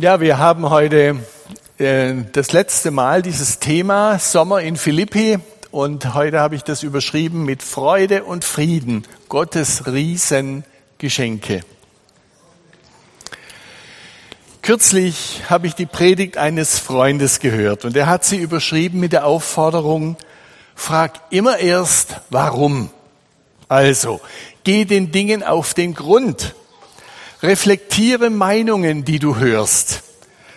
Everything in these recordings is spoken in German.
Ja, wir haben heute äh, das letzte Mal dieses Thema Sommer in Philippi und heute habe ich das überschrieben mit Freude und Frieden, Gottes Riesengeschenke. Kürzlich habe ich die Predigt eines Freundes gehört und er hat sie überschrieben mit der Aufforderung, frag immer erst warum. Also, geh den Dingen auf den Grund. Reflektiere Meinungen, die du hörst.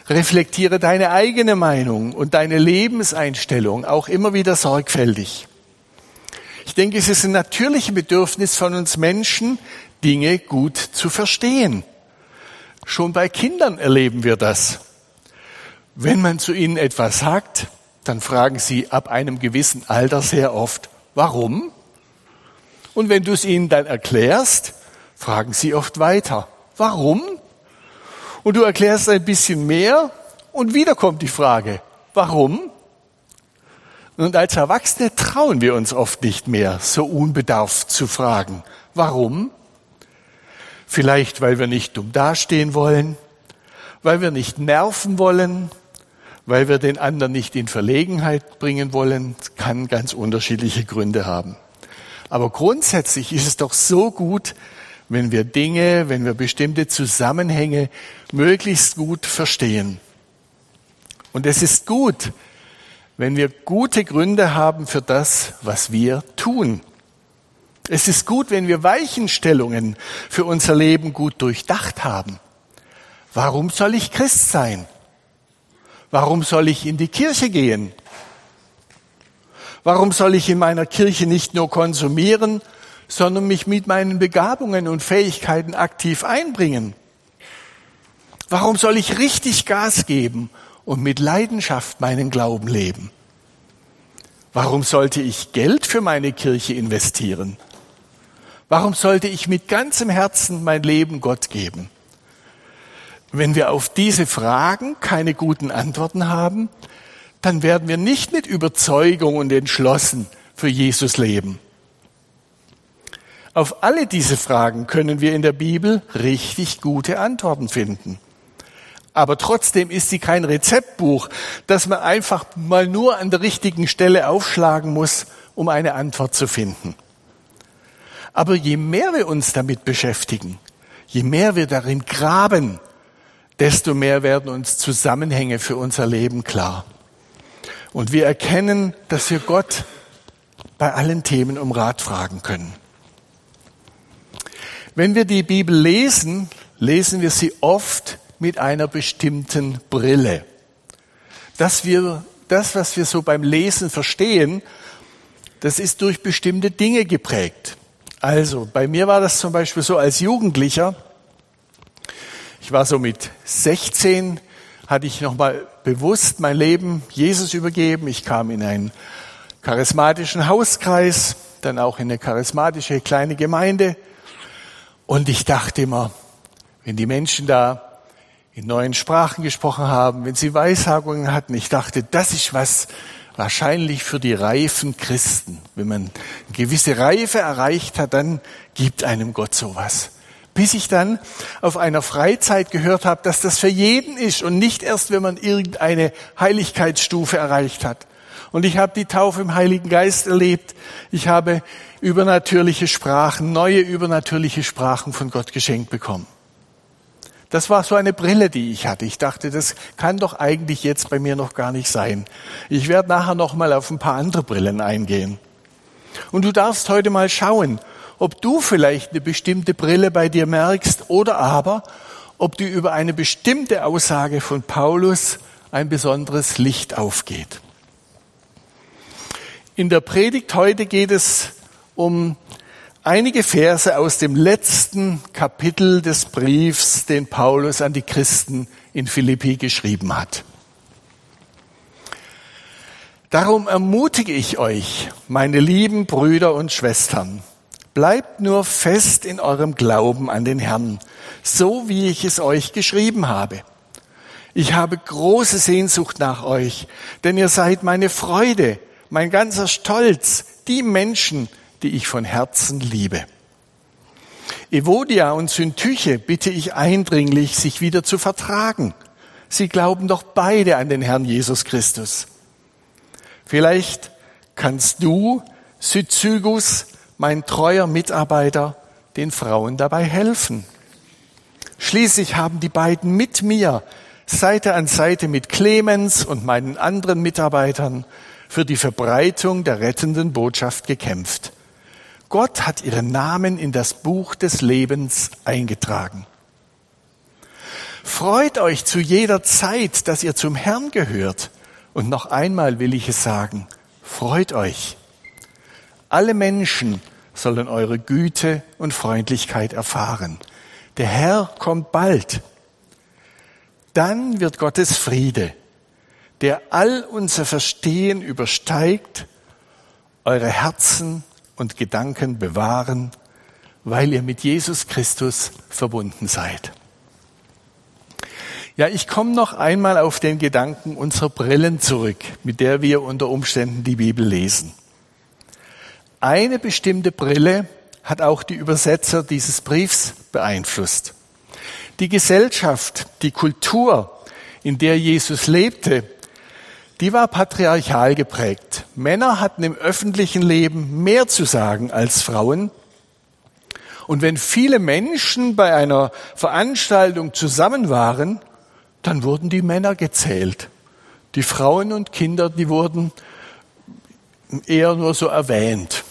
Reflektiere deine eigene Meinung und deine Lebenseinstellung auch immer wieder sorgfältig. Ich denke, es ist ein natürliches Bedürfnis von uns Menschen, Dinge gut zu verstehen. Schon bei Kindern erleben wir das. Wenn man zu ihnen etwas sagt, dann fragen sie ab einem gewissen Alter sehr oft, warum? Und wenn du es ihnen dann erklärst, fragen sie oft weiter, Warum? Und du erklärst ein bisschen mehr und wieder kommt die Frage, warum? Und als Erwachsene trauen wir uns oft nicht mehr, so unbedarft zu fragen. Warum? Vielleicht, weil wir nicht dumm dastehen wollen, weil wir nicht nerven wollen, weil wir den anderen nicht in Verlegenheit bringen wollen. Das kann ganz unterschiedliche Gründe haben. Aber grundsätzlich ist es doch so gut, wenn wir Dinge, wenn wir bestimmte Zusammenhänge möglichst gut verstehen. Und es ist gut, wenn wir gute Gründe haben für das, was wir tun. Es ist gut, wenn wir Weichenstellungen für unser Leben gut durchdacht haben. Warum soll ich Christ sein? Warum soll ich in die Kirche gehen? Warum soll ich in meiner Kirche nicht nur konsumieren, sondern mich mit meinen Begabungen und Fähigkeiten aktiv einbringen? Warum soll ich richtig Gas geben und mit Leidenschaft meinen Glauben leben? Warum sollte ich Geld für meine Kirche investieren? Warum sollte ich mit ganzem Herzen mein Leben Gott geben? Wenn wir auf diese Fragen keine guten Antworten haben, dann werden wir nicht mit Überzeugung und entschlossen für Jesus leben. Auf alle diese Fragen können wir in der Bibel richtig gute Antworten finden. Aber trotzdem ist sie kein Rezeptbuch, das man einfach mal nur an der richtigen Stelle aufschlagen muss, um eine Antwort zu finden. Aber je mehr wir uns damit beschäftigen, je mehr wir darin graben, desto mehr werden uns Zusammenhänge für unser Leben klar. Und wir erkennen, dass wir Gott bei allen Themen um Rat fragen können. Wenn wir die Bibel lesen, lesen wir sie oft mit einer bestimmten Brille. Dass wir das, was wir so beim Lesen verstehen, das ist durch bestimmte Dinge geprägt. Also, bei mir war das zum Beispiel so als Jugendlicher. Ich war so mit 16, hatte ich nochmal bewusst mein Leben Jesus übergeben. Ich kam in einen charismatischen Hauskreis, dann auch in eine charismatische kleine Gemeinde. Und ich dachte immer, wenn die Menschen da in neuen Sprachen gesprochen haben, wenn sie Weissagungen hatten, ich dachte, das ist was wahrscheinlich für die reifen Christen. Wenn man eine gewisse Reife erreicht hat, dann gibt einem Gott sowas. Bis ich dann auf einer Freizeit gehört habe, dass das für jeden ist und nicht erst, wenn man irgendeine Heiligkeitsstufe erreicht hat. Und ich habe die Taufe im Heiligen Geist erlebt. Ich habe übernatürliche Sprachen, neue übernatürliche Sprachen von Gott geschenkt bekommen. Das war so eine Brille, die ich hatte. Ich dachte, das kann doch eigentlich jetzt bei mir noch gar nicht sein. Ich werde nachher noch mal auf ein paar andere Brillen eingehen. Und du darfst heute mal schauen, ob du vielleicht eine bestimmte Brille bei dir merkst oder aber, ob dir über eine bestimmte Aussage von Paulus ein besonderes Licht aufgeht. In der Predigt heute geht es um einige Verse aus dem letzten Kapitel des Briefs, den Paulus an die Christen in Philippi geschrieben hat. Darum ermutige ich euch, meine lieben Brüder und Schwestern, bleibt nur fest in eurem Glauben an den Herrn, so wie ich es euch geschrieben habe. Ich habe große Sehnsucht nach euch, denn ihr seid meine Freude mein ganzer Stolz, die Menschen, die ich von Herzen liebe. Evodia und Syntyche bitte ich eindringlich, sich wieder zu vertragen. Sie glauben doch beide an den Herrn Jesus Christus. Vielleicht kannst du, Syzygus, mein treuer Mitarbeiter, den Frauen dabei helfen. Schließlich haben die beiden mit mir Seite an Seite mit Clemens und meinen anderen Mitarbeitern für die Verbreitung der rettenden Botschaft gekämpft. Gott hat ihren Namen in das Buch des Lebens eingetragen. Freut euch zu jeder Zeit, dass ihr zum Herrn gehört. Und noch einmal will ich es sagen, freut euch. Alle Menschen sollen eure Güte und Freundlichkeit erfahren. Der Herr kommt bald. Dann wird Gottes Friede, der all unser Verstehen übersteigt, eure Herzen und Gedanken bewahren, weil ihr mit Jesus Christus verbunden seid. Ja, ich komme noch einmal auf den Gedanken unserer Brillen zurück, mit der wir unter Umständen die Bibel lesen. Eine bestimmte Brille hat auch die Übersetzer dieses Briefs beeinflusst. Die Gesellschaft, die Kultur, in der Jesus lebte, die war patriarchal geprägt. Männer hatten im öffentlichen Leben mehr zu sagen als Frauen. Und wenn viele Menschen bei einer Veranstaltung zusammen waren, dann wurden die Männer gezählt. Die Frauen und Kinder, die wurden eher nur so erwähnt.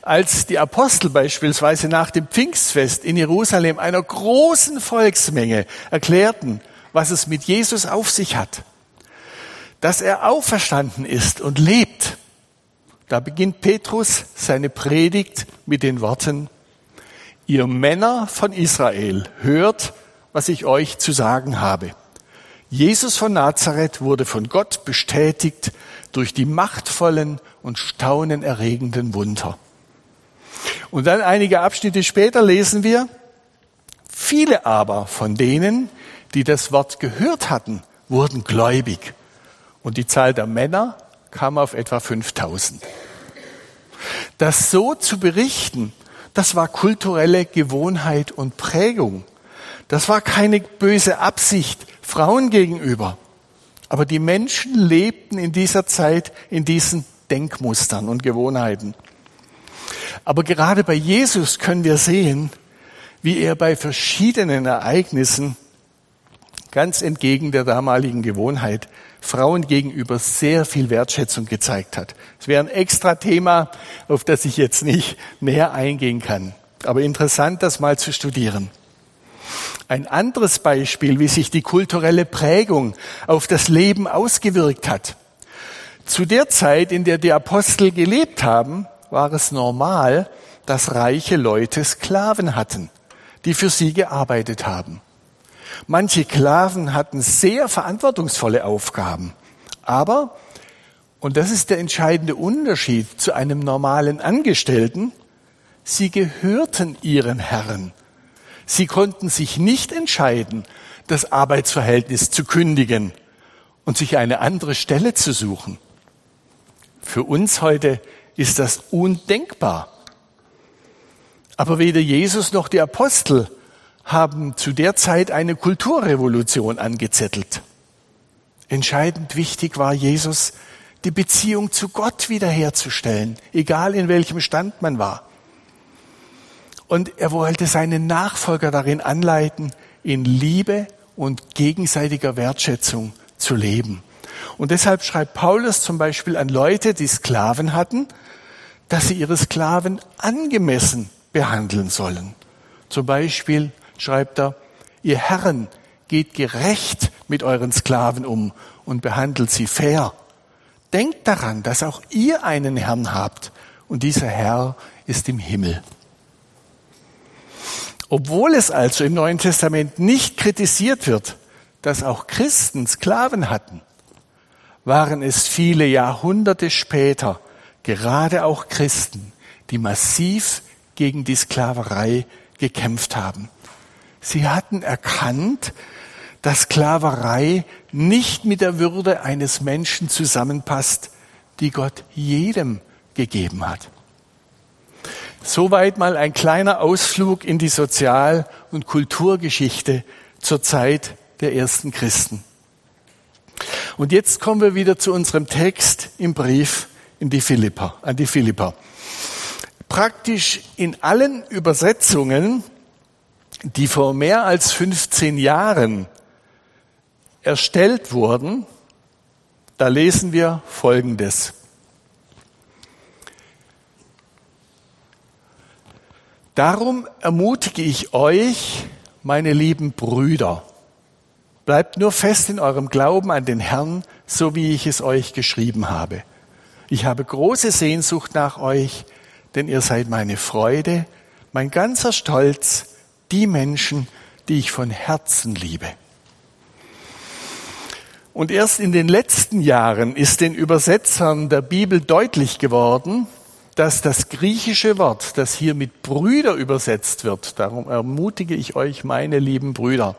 Als die Apostel beispielsweise nach dem Pfingstfest in Jerusalem einer großen Volksmenge erklärten, was es mit Jesus auf sich hat, dass er auferstanden ist und lebt, da beginnt Petrus seine Predigt mit den Worten, ihr Männer von Israel, hört, was ich euch zu sagen habe. Jesus von Nazareth wurde von Gott bestätigt durch die machtvollen und staunenerregenden Wunder. Und dann einige Abschnitte später lesen wir, viele aber von denen, die das Wort gehört hatten, wurden gläubig. Und die Zahl der Männer kam auf etwa 5000. Das so zu berichten, das war kulturelle Gewohnheit und Prägung. Das war keine böse Absicht Frauen gegenüber. Aber die Menschen lebten in dieser Zeit in diesen Denkmustern und Gewohnheiten. Aber gerade bei Jesus können wir sehen, wie er bei verschiedenen Ereignissen ganz entgegen der damaligen Gewohnheit Frauen gegenüber sehr viel Wertschätzung gezeigt hat. Es wäre ein extra Thema, auf das ich jetzt nicht näher eingehen kann. Aber interessant, das mal zu studieren. Ein anderes Beispiel, wie sich die kulturelle Prägung auf das Leben ausgewirkt hat. Zu der Zeit, in der die Apostel gelebt haben, war es normal, dass reiche Leute Sklaven hatten, die für sie gearbeitet haben. Manche Sklaven hatten sehr verantwortungsvolle Aufgaben. Aber, und das ist der entscheidende Unterschied zu einem normalen Angestellten, sie gehörten ihren Herren. Sie konnten sich nicht entscheiden, das Arbeitsverhältnis zu kündigen und sich eine andere Stelle zu suchen. Für uns heute ist das undenkbar. Aber weder Jesus noch die Apostel haben zu der Zeit eine Kulturrevolution angezettelt. Entscheidend wichtig war Jesus, die Beziehung zu Gott wiederherzustellen, egal in welchem Stand man war. Und er wollte seinen Nachfolger darin anleiten, in Liebe und gegenseitiger Wertschätzung zu leben. Und deshalb schreibt Paulus zum Beispiel an Leute, die Sklaven hatten, dass sie ihre Sklaven angemessen behandeln sollen. Zum Beispiel schreibt er, ihr Herren geht gerecht mit euren Sklaven um und behandelt sie fair. Denkt daran, dass auch ihr einen Herrn habt und dieser Herr ist im Himmel. Obwohl es also im Neuen Testament nicht kritisiert wird, dass auch Christen Sklaven hatten, waren es viele Jahrhunderte später gerade auch Christen, die massiv gegen die Sklaverei gekämpft haben. Sie hatten erkannt, dass Sklaverei nicht mit der Würde eines Menschen zusammenpasst, die Gott jedem gegeben hat. Soweit mal ein kleiner Ausflug in die Sozial- und Kulturgeschichte zur Zeit der ersten Christen. Und jetzt kommen wir wieder zu unserem Text im Brief in die Philippa, an die Philippa. Praktisch in allen Übersetzungen, die vor mehr als 15 Jahren erstellt wurden, da lesen wir Folgendes. Darum ermutige ich euch, meine lieben Brüder, bleibt nur fest in eurem Glauben an den Herrn, so wie ich es euch geschrieben habe. Ich habe große Sehnsucht nach euch, denn ihr seid meine Freude, mein ganzer Stolz, die Menschen, die ich von Herzen liebe. Und erst in den letzten Jahren ist den Übersetzern der Bibel deutlich geworden, dass das griechische Wort, das hier mit Brüder übersetzt wird, darum ermutige ich euch, meine lieben Brüder,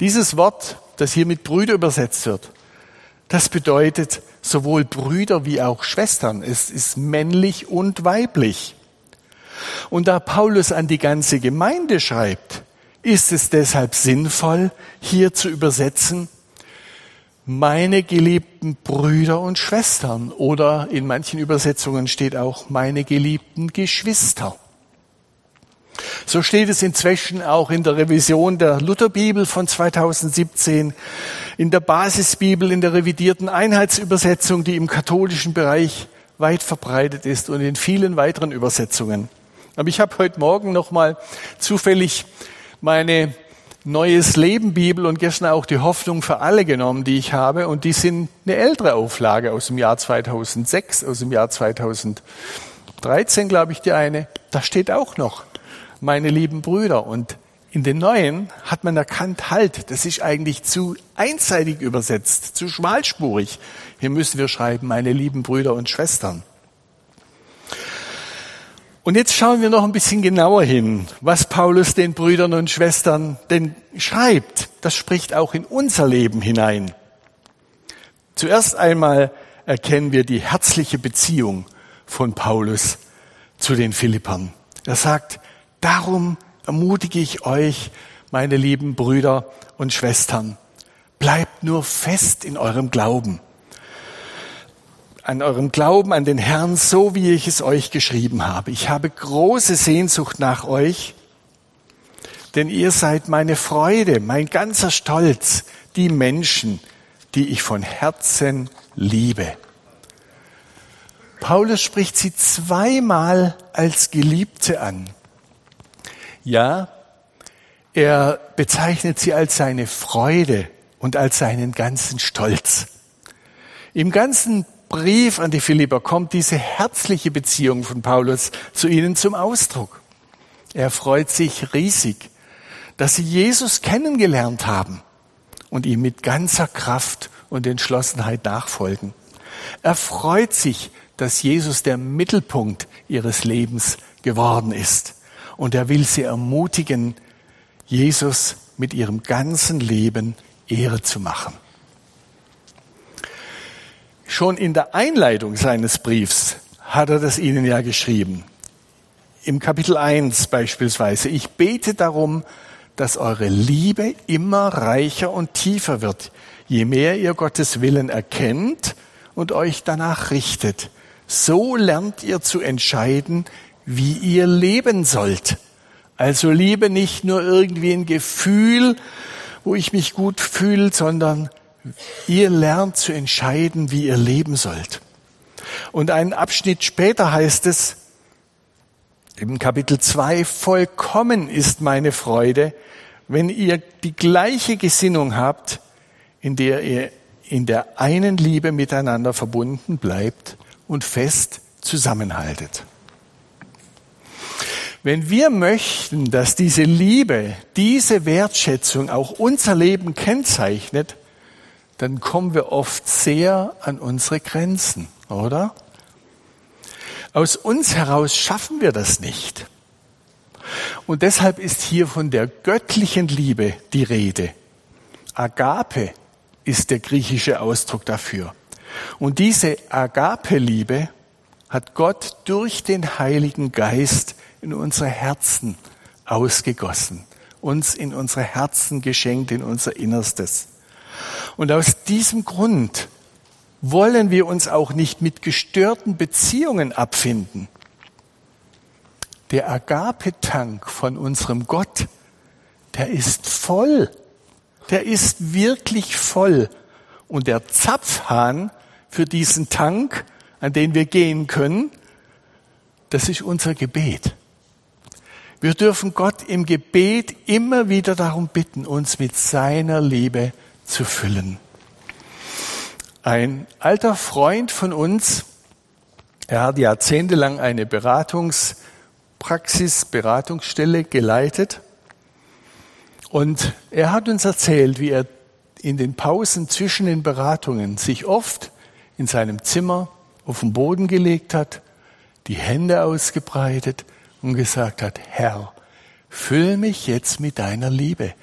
dieses Wort, das hier mit Brüder übersetzt wird, das bedeutet sowohl Brüder wie auch Schwestern. Es ist männlich und weiblich. Und da Paulus an die ganze Gemeinde schreibt, ist es deshalb sinnvoll, hier zu übersetzen, meine geliebten Brüder und Schwestern oder in manchen Übersetzungen steht auch meine geliebten Geschwister. So steht es inzwischen auch in der Revision der Lutherbibel von 2017, in der Basisbibel, in der revidierten Einheitsübersetzung, die im katholischen Bereich weit verbreitet ist und in vielen weiteren Übersetzungen. Aber ich habe heute Morgen nochmal zufällig meine Neues Leben Bibel und gestern auch die Hoffnung für alle genommen, die ich habe. Und die sind eine ältere Auflage aus dem Jahr 2006, aus dem Jahr 2013, glaube ich, die eine. Da steht auch noch, meine lieben Brüder. Und in den neuen hat man erkannt, halt, das ist eigentlich zu einseitig übersetzt, zu schmalspurig. Hier müssen wir schreiben, meine lieben Brüder und Schwestern. Und jetzt schauen wir noch ein bisschen genauer hin, was Paulus den Brüdern und Schwestern denn schreibt. Das spricht auch in unser Leben hinein. Zuerst einmal erkennen wir die herzliche Beziehung von Paulus zu den Philippern. Er sagt, darum ermutige ich euch, meine lieben Brüder und Schwestern, bleibt nur fest in eurem Glauben an eurem Glauben an den Herrn, so wie ich es euch geschrieben habe. Ich habe große Sehnsucht nach euch, denn ihr seid meine Freude, mein ganzer Stolz, die Menschen, die ich von Herzen liebe. Paulus spricht sie zweimal als Geliebte an. Ja, er bezeichnet sie als seine Freude und als seinen ganzen Stolz. Im ganzen Brief an die Philipper kommt diese herzliche Beziehung von Paulus zu ihnen zum Ausdruck. Er freut sich riesig, dass sie Jesus kennengelernt haben und ihm mit ganzer Kraft und Entschlossenheit nachfolgen. Er freut sich, dass Jesus der Mittelpunkt ihres Lebens geworden ist. Und er will sie ermutigen, Jesus mit ihrem ganzen Leben Ehre zu machen. Schon in der Einleitung seines Briefs hat er das ihnen ja geschrieben. Im Kapitel 1 beispielsweise. Ich bete darum, dass eure Liebe immer reicher und tiefer wird, je mehr ihr Gottes Willen erkennt und euch danach richtet. So lernt ihr zu entscheiden, wie ihr leben sollt. Also Liebe nicht nur irgendwie ein Gefühl, wo ich mich gut fühle, sondern Ihr lernt zu entscheiden, wie ihr leben sollt. Und einen Abschnitt später heißt es, im Kapitel 2, vollkommen ist meine Freude, wenn ihr die gleiche Gesinnung habt, in der ihr in der einen Liebe miteinander verbunden bleibt und fest zusammenhaltet. Wenn wir möchten, dass diese Liebe, diese Wertschätzung auch unser Leben kennzeichnet, dann kommen wir oft sehr an unsere Grenzen, oder? Aus uns heraus schaffen wir das nicht. Und deshalb ist hier von der göttlichen Liebe die Rede. Agape ist der griechische Ausdruck dafür. Und diese Agape-Liebe hat Gott durch den Heiligen Geist in unsere Herzen ausgegossen uns in unsere Herzen geschenkt, in unser Innerstes. Und aus diesem Grund wollen wir uns auch nicht mit gestörten Beziehungen abfinden. Der Agape-Tank von unserem Gott, der ist voll. Der ist wirklich voll. Und der Zapfhahn für diesen Tank, an den wir gehen können, das ist unser Gebet. Wir dürfen Gott im Gebet immer wieder darum bitten, uns mit seiner Liebe zu füllen. Ein alter Freund von uns, er hat jahrzehntelang eine Beratungspraxis, Beratungsstelle geleitet. Und er hat uns erzählt, wie er in den Pausen zwischen den Beratungen sich oft in seinem Zimmer auf den Boden gelegt hat, die Hände ausgebreitet und gesagt hat, Herr, füll mich jetzt mit deiner Liebe.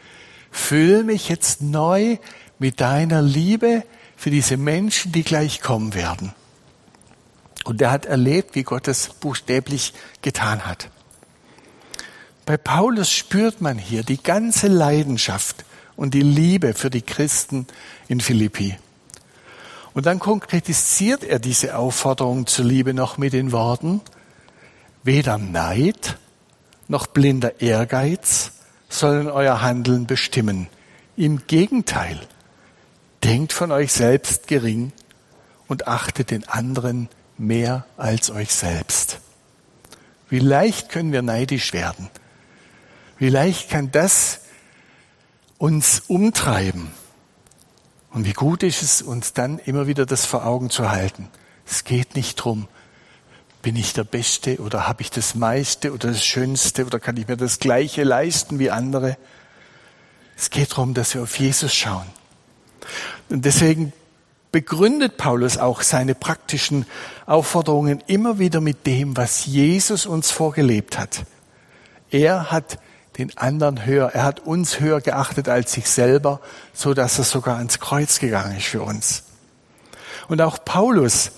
Füll mich jetzt neu mit deiner Liebe für diese Menschen, die gleich kommen werden. Und er hat erlebt, wie Gott es buchstäblich getan hat. Bei Paulus spürt man hier die ganze Leidenschaft und die Liebe für die Christen in Philippi. Und dann konkretisiert er diese Aufforderung zur Liebe noch mit den Worten, weder Neid noch blinder Ehrgeiz sollen euer Handeln bestimmen. Im Gegenteil, denkt von euch selbst gering und achtet den anderen mehr als euch selbst. Wie leicht können wir neidisch werden? Wie leicht kann das uns umtreiben? Und wie gut ist es, uns dann immer wieder das vor Augen zu halten. Es geht nicht drum, bin ich der Beste oder habe ich das meiste oder das Schönste oder kann ich mir das Gleiche leisten wie andere? Es geht darum, dass wir auf Jesus schauen. Und deswegen begründet Paulus auch seine praktischen Aufforderungen immer wieder mit dem, was Jesus uns vorgelebt hat. Er hat den anderen höher, er hat uns höher geachtet als sich selber, so dass er sogar ans Kreuz gegangen ist für uns. Und auch Paulus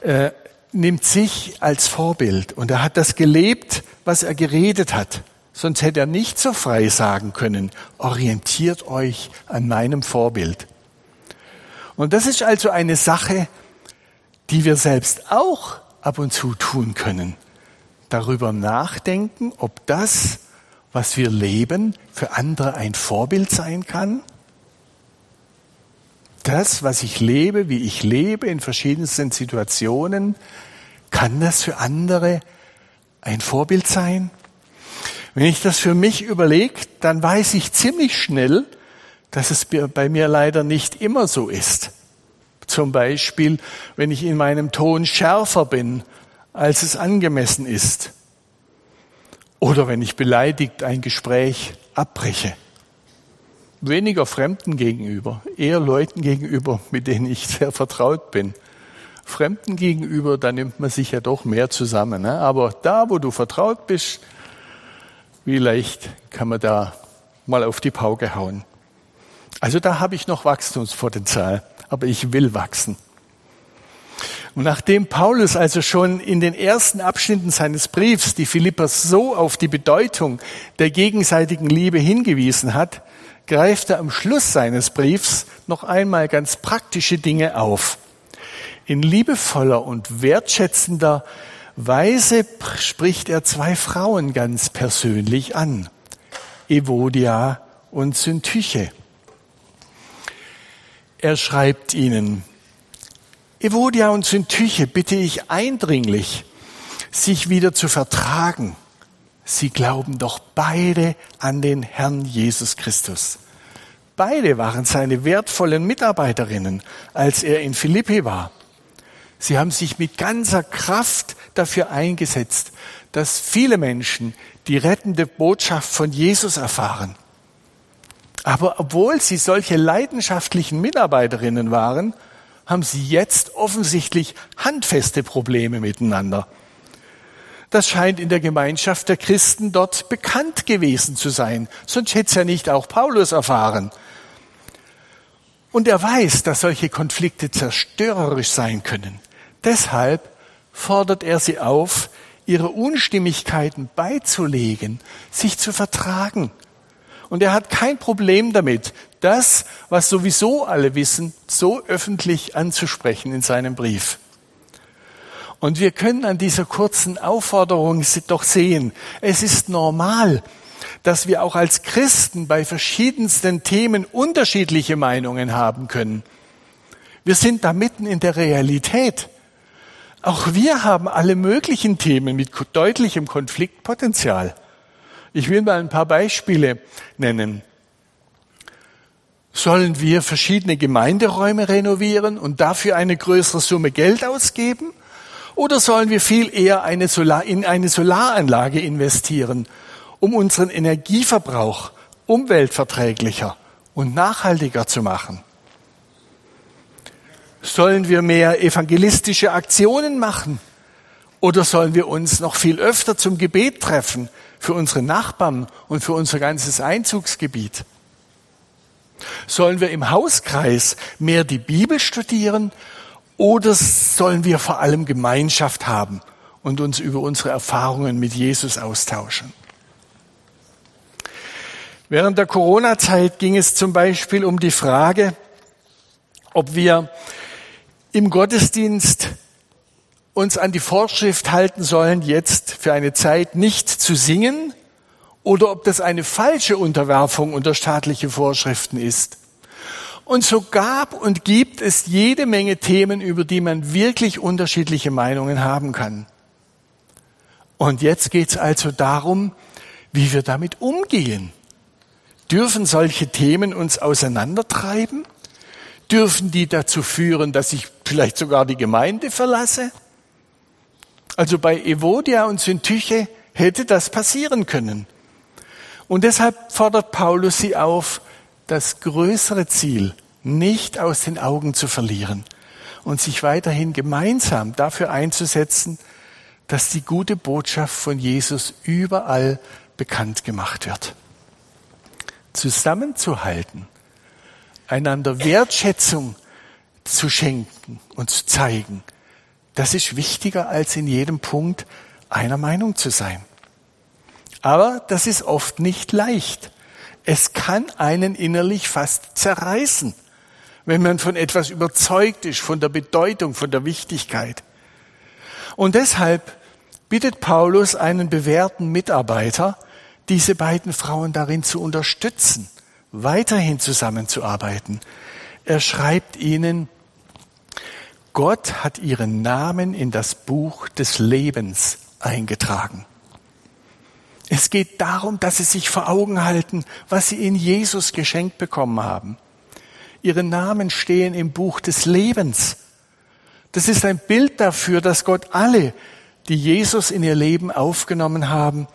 äh, nimmt sich als Vorbild und er hat das gelebt, was er geredet hat. Sonst hätte er nicht so frei sagen können, orientiert euch an meinem Vorbild. Und das ist also eine Sache, die wir selbst auch ab und zu tun können. Darüber nachdenken, ob das, was wir leben, für andere ein Vorbild sein kann. Das, was ich lebe, wie ich lebe in verschiedensten Situationen, kann das für andere ein Vorbild sein? Wenn ich das für mich überlege, dann weiß ich ziemlich schnell, dass es bei mir leider nicht immer so ist. Zum Beispiel, wenn ich in meinem Ton schärfer bin, als es angemessen ist. Oder wenn ich beleidigt ein Gespräch abbreche. Weniger Fremden gegenüber, eher Leuten gegenüber, mit denen ich sehr vertraut bin. Fremden gegenüber, da nimmt man sich ja doch mehr zusammen. Ne? Aber da, wo du vertraut bist, wie leicht kann man da mal auf die Pauke hauen. Also da habe ich noch Wachstumspotenzial, aber ich will wachsen. Und nachdem Paulus also schon in den ersten Abschnitten seines Briefs die Philipper so auf die Bedeutung der gegenseitigen Liebe hingewiesen hat, greift er am Schluss seines Briefs noch einmal ganz praktische Dinge auf. In liebevoller und wertschätzender Weise spricht er zwei Frauen ganz persönlich an. Evodia und Syntyche. Er schreibt ihnen, Evodia und Syntyche bitte ich eindringlich, sich wieder zu vertragen. Sie glauben doch beide an den Herrn Jesus Christus. Beide waren seine wertvollen Mitarbeiterinnen, als er in Philippi war. Sie haben sich mit ganzer Kraft dafür eingesetzt, dass viele Menschen die rettende Botschaft von Jesus erfahren. Aber obwohl sie solche leidenschaftlichen Mitarbeiterinnen waren, haben sie jetzt offensichtlich handfeste Probleme miteinander. Das scheint in der Gemeinschaft der Christen dort bekannt gewesen zu sein, sonst hätte es ja nicht auch Paulus erfahren. Und er weiß, dass solche Konflikte zerstörerisch sein können. Deshalb fordert er sie auf, ihre Unstimmigkeiten beizulegen, sich zu vertragen. Und er hat kein Problem damit, das, was sowieso alle wissen, so öffentlich anzusprechen in seinem Brief. Und wir können an dieser kurzen Aufforderung doch sehen, es ist normal, dass wir auch als Christen bei verschiedensten Themen unterschiedliche Meinungen haben können. Wir sind da mitten in der Realität. Auch wir haben alle möglichen Themen mit deutlichem Konfliktpotenzial. Ich will mal ein paar Beispiele nennen. Sollen wir verschiedene Gemeinderäume renovieren und dafür eine größere Summe Geld ausgeben? Oder sollen wir viel eher eine Solar, in eine Solaranlage investieren, um unseren Energieverbrauch umweltverträglicher und nachhaltiger zu machen? Sollen wir mehr evangelistische Aktionen machen? Oder sollen wir uns noch viel öfter zum Gebet treffen für unsere Nachbarn und für unser ganzes Einzugsgebiet? Sollen wir im Hauskreis mehr die Bibel studieren oder sollen wir vor allem Gemeinschaft haben und uns über unsere Erfahrungen mit Jesus austauschen? Während der Corona-Zeit ging es zum Beispiel um die Frage, ob wir im Gottesdienst uns an die Vorschrift halten sollen, jetzt für eine Zeit nicht zu singen, oder ob das eine falsche Unterwerfung unter staatliche Vorschriften ist. Und so gab und gibt es jede Menge Themen, über die man wirklich unterschiedliche Meinungen haben kann. Und jetzt geht es also darum, wie wir damit umgehen. Dürfen solche Themen uns auseinandertreiben? Dürfen die dazu führen, dass ich vielleicht sogar die Gemeinde verlasse? Also bei Evodia und Syntyche hätte das passieren können. Und deshalb fordert Paulus sie auf, das größere Ziel nicht aus den Augen zu verlieren und sich weiterhin gemeinsam dafür einzusetzen, dass die gute Botschaft von Jesus überall bekannt gemacht wird. Zusammenzuhalten, einander Wertschätzung zu schenken und zu zeigen, das ist wichtiger als in jedem Punkt einer Meinung zu sein. Aber das ist oft nicht leicht. Es kann einen innerlich fast zerreißen, wenn man von etwas überzeugt ist, von der Bedeutung, von der Wichtigkeit. Und deshalb bittet Paulus einen bewährten Mitarbeiter, diese beiden Frauen darin zu unterstützen, weiterhin zusammenzuarbeiten. Er schreibt ihnen, Gott hat ihren Namen in das Buch des Lebens eingetragen. Es geht darum, dass sie sich vor Augen halten, was sie in Jesus geschenkt bekommen haben. Ihre Namen stehen im Buch des Lebens. Das ist ein Bild dafür, dass Gott alle, die Jesus in ihr Leben aufgenommen haben,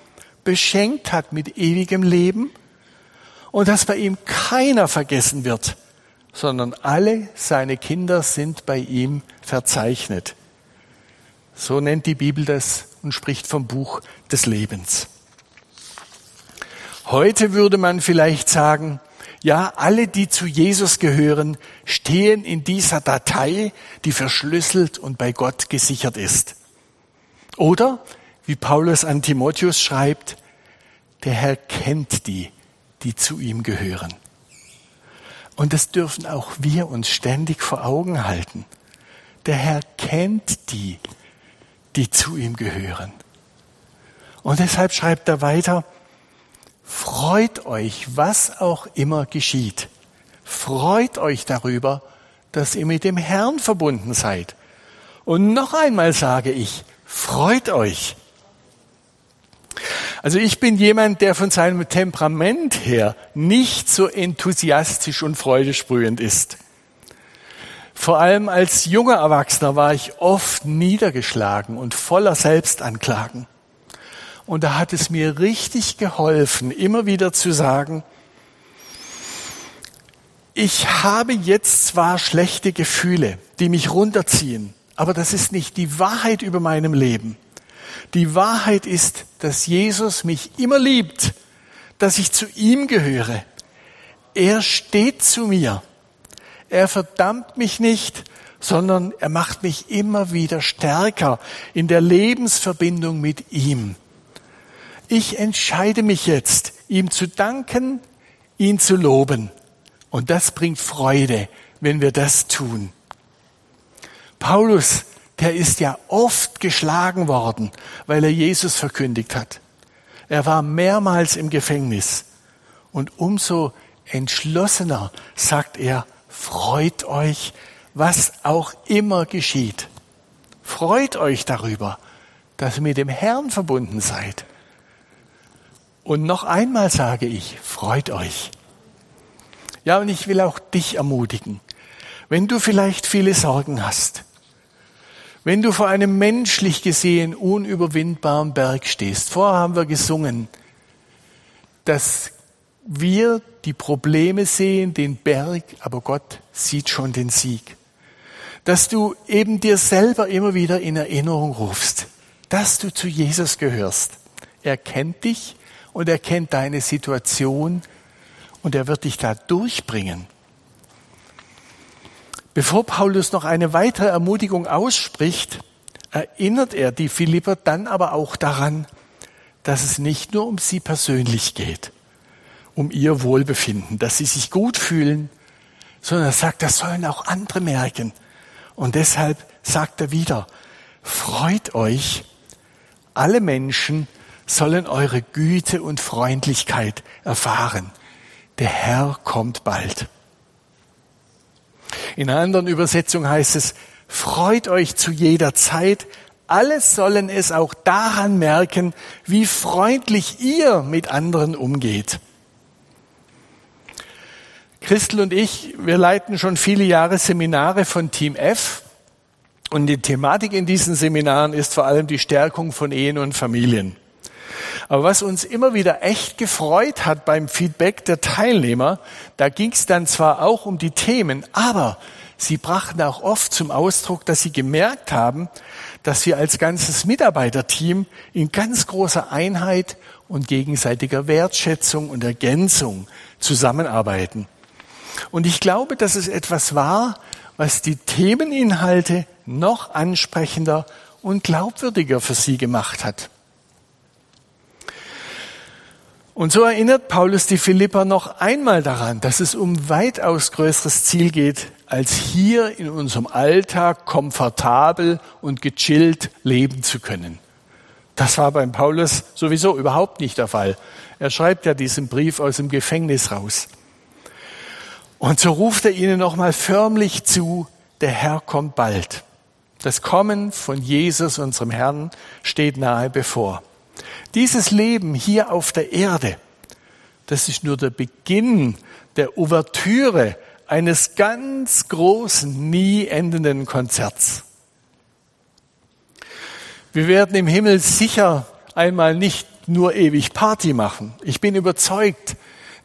beschenkt hat mit ewigem Leben und dass bei ihm keiner vergessen wird, sondern alle seine Kinder sind bei ihm verzeichnet. So nennt die Bibel das und spricht vom Buch des Lebens. Heute würde man vielleicht sagen, ja, alle, die zu Jesus gehören, stehen in dieser Datei, die verschlüsselt und bei Gott gesichert ist. Oder, wie Paulus an Timotheus schreibt, der Herr kennt die, die zu ihm gehören. Und das dürfen auch wir uns ständig vor Augen halten. Der Herr kennt die, die zu ihm gehören. Und deshalb schreibt er weiter, Freut euch, was auch immer geschieht. Freut euch darüber, dass ihr mit dem Herrn verbunden seid. Und noch einmal sage ich, freut euch. Also ich bin jemand, der von seinem Temperament her nicht so enthusiastisch und freudesprühend ist. Vor allem als junger Erwachsener war ich oft niedergeschlagen und voller Selbstanklagen. Und da hat es mir richtig geholfen, immer wieder zu sagen, ich habe jetzt zwar schlechte Gefühle, die mich runterziehen, aber das ist nicht die Wahrheit über meinem Leben. Die Wahrheit ist, dass Jesus mich immer liebt, dass ich zu ihm gehöre. Er steht zu mir. Er verdammt mich nicht, sondern er macht mich immer wieder stärker in der Lebensverbindung mit ihm. Ich entscheide mich jetzt, ihm zu danken, ihn zu loben. Und das bringt Freude, wenn wir das tun. Paulus, der ist ja oft geschlagen worden, weil er Jesus verkündigt hat. Er war mehrmals im Gefängnis. Und umso entschlossener sagt er, freut euch, was auch immer geschieht. Freut euch darüber, dass ihr mit dem Herrn verbunden seid. Und noch einmal sage ich, freut euch. Ja, und ich will auch dich ermutigen. Wenn du vielleicht viele Sorgen hast, wenn du vor einem menschlich gesehen unüberwindbaren Berg stehst, vorher haben wir gesungen, dass wir die Probleme sehen, den Berg, aber Gott sieht schon den Sieg. Dass du eben dir selber immer wieder in Erinnerung rufst, dass du zu Jesus gehörst. Er kennt dich und er kennt deine Situation und er wird dich da durchbringen. Bevor Paulus noch eine weitere Ermutigung ausspricht, erinnert er die Philipper dann aber auch daran, dass es nicht nur um sie persönlich geht, um ihr Wohlbefinden, dass sie sich gut fühlen, sondern er sagt, das sollen auch andere merken. Und deshalb sagt er wieder, freut euch, alle Menschen sollen eure Güte und Freundlichkeit erfahren. Der Herr kommt bald. In einer anderen Übersetzung heißt es, freut euch zu jeder Zeit. Alle sollen es auch daran merken, wie freundlich ihr mit anderen umgeht. Christel und ich, wir leiten schon viele Jahre Seminare von Team F. Und die Thematik in diesen Seminaren ist vor allem die Stärkung von Ehen und Familien. Aber was uns immer wieder echt gefreut hat beim Feedback der Teilnehmer, da ging es dann zwar auch um die Themen, aber sie brachten auch oft zum Ausdruck, dass sie gemerkt haben, dass wir als ganzes Mitarbeiterteam in ganz großer Einheit und gegenseitiger Wertschätzung und Ergänzung zusammenarbeiten. Und ich glaube, dass es etwas war, was die Themeninhalte noch ansprechender und glaubwürdiger für sie gemacht hat. Und so erinnert Paulus die Philipper noch einmal daran, dass es um weitaus größeres Ziel geht, als hier in unserem Alltag komfortabel und gechillt leben zu können. Das war beim Paulus sowieso überhaupt nicht der Fall. Er schreibt ja diesen Brief aus dem Gefängnis raus. Und so ruft er ihnen nochmal förmlich zu, der Herr kommt bald. Das Kommen von Jesus, unserem Herrn, steht nahe bevor. Dieses Leben hier auf der Erde, das ist nur der Beginn der Ouvertüre eines ganz großen, nie endenden Konzerts. Wir werden im Himmel sicher einmal nicht nur ewig Party machen. Ich bin überzeugt,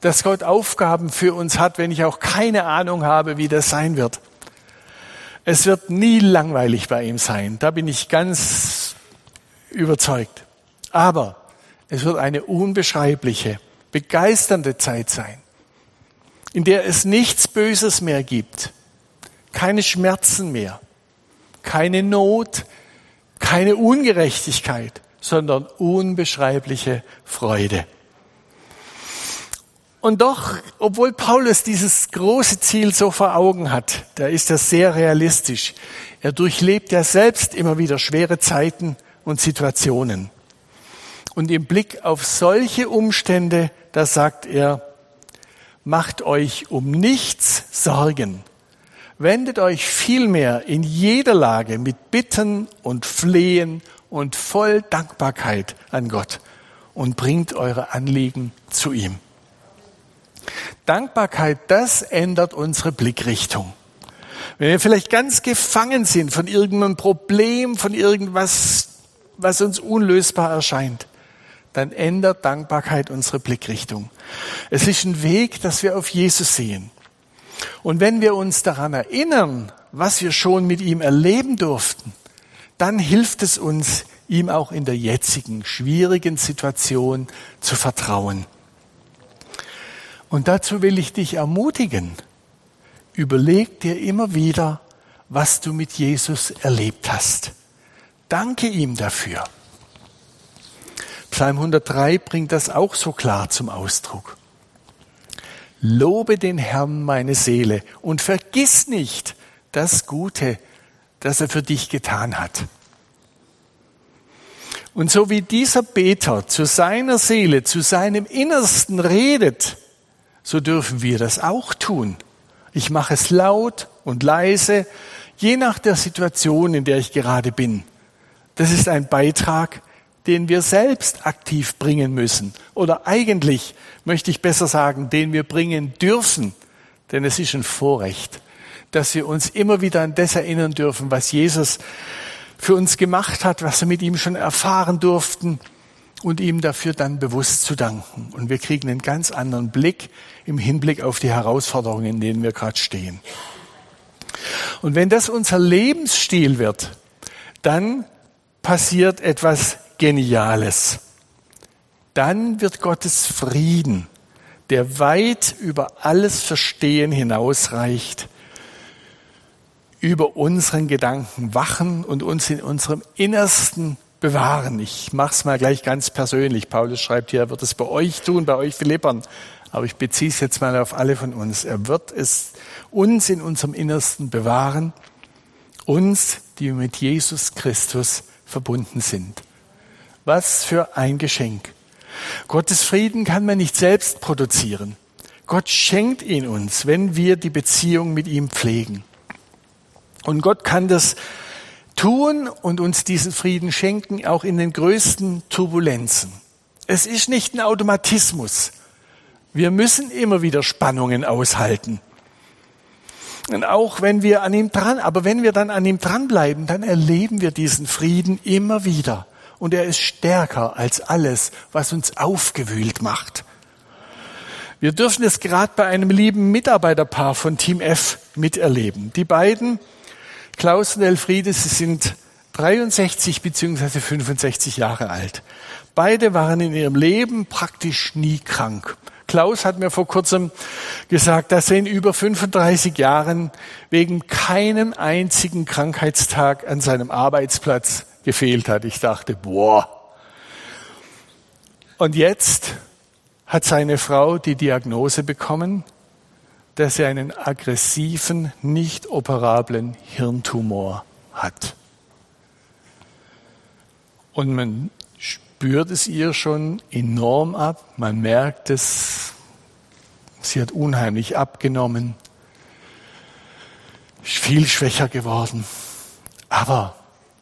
dass Gott Aufgaben für uns hat, wenn ich auch keine Ahnung habe, wie das sein wird. Es wird nie langweilig bei ihm sein. Da bin ich ganz überzeugt. Aber es wird eine unbeschreibliche, begeisternde Zeit sein, in der es nichts Böses mehr gibt, keine Schmerzen mehr, keine Not, keine Ungerechtigkeit, sondern unbeschreibliche Freude. Und doch, obwohl Paulus dieses große Ziel so vor Augen hat, da ist er sehr realistisch. Er durchlebt ja selbst immer wieder schwere Zeiten und Situationen. Und im Blick auf solche Umstände, da sagt er, macht euch um nichts Sorgen. Wendet euch vielmehr in jeder Lage mit Bitten und Flehen und voll Dankbarkeit an Gott und bringt eure Anliegen zu ihm. Dankbarkeit, das ändert unsere Blickrichtung. Wenn wir vielleicht ganz gefangen sind von irgendeinem Problem, von irgendwas, was uns unlösbar erscheint, dann ändert Dankbarkeit unsere Blickrichtung. Es ist ein Weg, dass wir auf Jesus sehen. Und wenn wir uns daran erinnern, was wir schon mit ihm erleben durften, dann hilft es uns, ihm auch in der jetzigen schwierigen Situation zu vertrauen. Und dazu will ich dich ermutigen. Überleg dir immer wieder, was du mit Jesus erlebt hast. Danke ihm dafür. Psalm 103 bringt das auch so klar zum Ausdruck. Lobe den Herrn meine Seele und vergiss nicht das Gute, das er für dich getan hat. Und so wie dieser Beter zu seiner Seele, zu seinem Innersten redet, so dürfen wir das auch tun. Ich mache es laut und leise, je nach der Situation, in der ich gerade bin. Das ist ein Beitrag, den wir selbst aktiv bringen müssen. Oder eigentlich möchte ich besser sagen, den wir bringen dürfen. Denn es ist ein Vorrecht, dass wir uns immer wieder an das erinnern dürfen, was Jesus für uns gemacht hat, was wir mit ihm schon erfahren durften und ihm dafür dann bewusst zu danken. Und wir kriegen einen ganz anderen Blick im Hinblick auf die Herausforderungen, in denen wir gerade stehen. Und wenn das unser Lebensstil wird, dann passiert etwas Geniales. Dann wird Gottes Frieden, der weit über alles Verstehen hinausreicht, über unseren Gedanken wachen und uns in unserem Innersten bewahren. Ich mache es mal gleich ganz persönlich. Paulus schreibt hier, er wird es bei euch tun, bei euch Philippern. Aber ich beziehe es jetzt mal auf alle von uns. Er wird es uns in unserem Innersten bewahren, uns, die mit Jesus Christus verbunden sind. Was für ein Geschenk. Gottes Frieden kann man nicht selbst produzieren. Gott schenkt ihn uns, wenn wir die Beziehung mit ihm pflegen. Und Gott kann das tun und uns diesen Frieden schenken, auch in den größten Turbulenzen. Es ist nicht ein Automatismus. Wir müssen immer wieder Spannungen aushalten. Und auch wenn wir an ihm dran, aber wenn wir dann an ihm dranbleiben, dann erleben wir diesen Frieden immer wieder. Und er ist stärker als alles, was uns aufgewühlt macht. Wir dürfen es gerade bei einem lieben Mitarbeiterpaar von Team F miterleben. Die beiden, Klaus und Elfriede, sie sind 63 beziehungsweise 65 Jahre alt. Beide waren in ihrem Leben praktisch nie krank. Klaus hat mir vor kurzem gesagt, dass er in über 35 Jahren wegen keinem einzigen Krankheitstag an seinem Arbeitsplatz gefehlt hat. Ich dachte, boah. Und jetzt hat seine Frau die Diagnose bekommen, dass er einen aggressiven, nicht operablen Hirntumor hat. Und man spürt es ihr schon enorm ab. Man merkt es. Sie hat unheimlich abgenommen. Viel schwächer geworden. Aber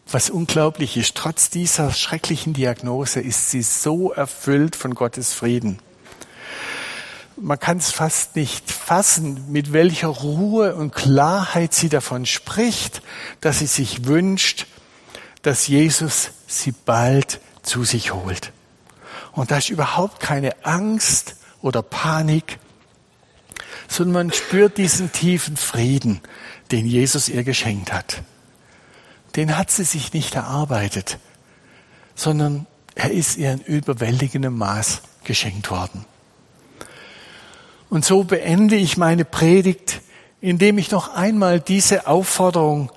was unglaublich ist, trotz dieser schrecklichen Diagnose ist sie so erfüllt von Gottes Frieden. Man kann es fast nicht fassen, mit welcher Ruhe und Klarheit sie davon spricht, dass sie sich wünscht, dass Jesus sie bald zu sich holt. Und da ist überhaupt keine Angst oder Panik, sondern man spürt diesen tiefen Frieden, den Jesus ihr geschenkt hat. Den hat sie sich nicht erarbeitet, sondern er ist ihr in überwältigendem Maß geschenkt worden. Und so beende ich meine Predigt, indem ich noch einmal diese Aufforderung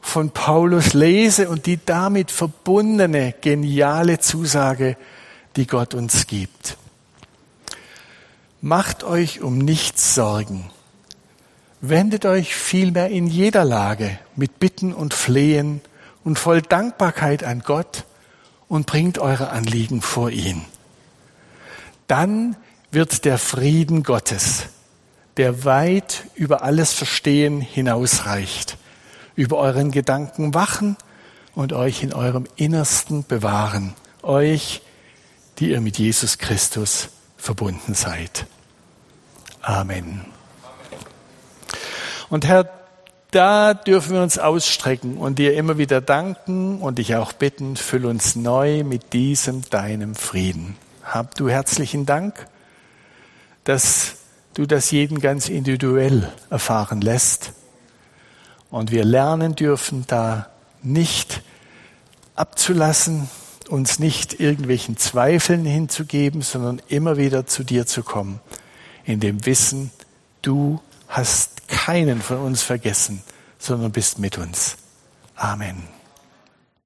von Paulus lese und die damit verbundene geniale Zusage, die Gott uns gibt. Macht euch um nichts Sorgen. Wendet euch vielmehr in jeder Lage mit Bitten und Flehen und voll Dankbarkeit an Gott und bringt eure Anliegen vor ihn. Dann wird der Frieden Gottes, der weit über alles Verstehen hinausreicht, über euren Gedanken wachen und euch in eurem Innersten bewahren. Euch, die ihr mit Jesus Christus verbunden seid. Amen. Und Herr, da dürfen wir uns ausstrecken und dir immer wieder danken und dich auch bitten, füll uns neu mit diesem deinem Frieden. Hab du herzlichen Dank, dass du das jeden ganz individuell erfahren lässt und wir lernen dürfen, da nicht abzulassen, uns nicht irgendwelchen Zweifeln hinzugeben, sondern immer wieder zu dir zu kommen, in dem Wissen, du hast keinen von uns vergessen, sondern bist mit uns. Amen.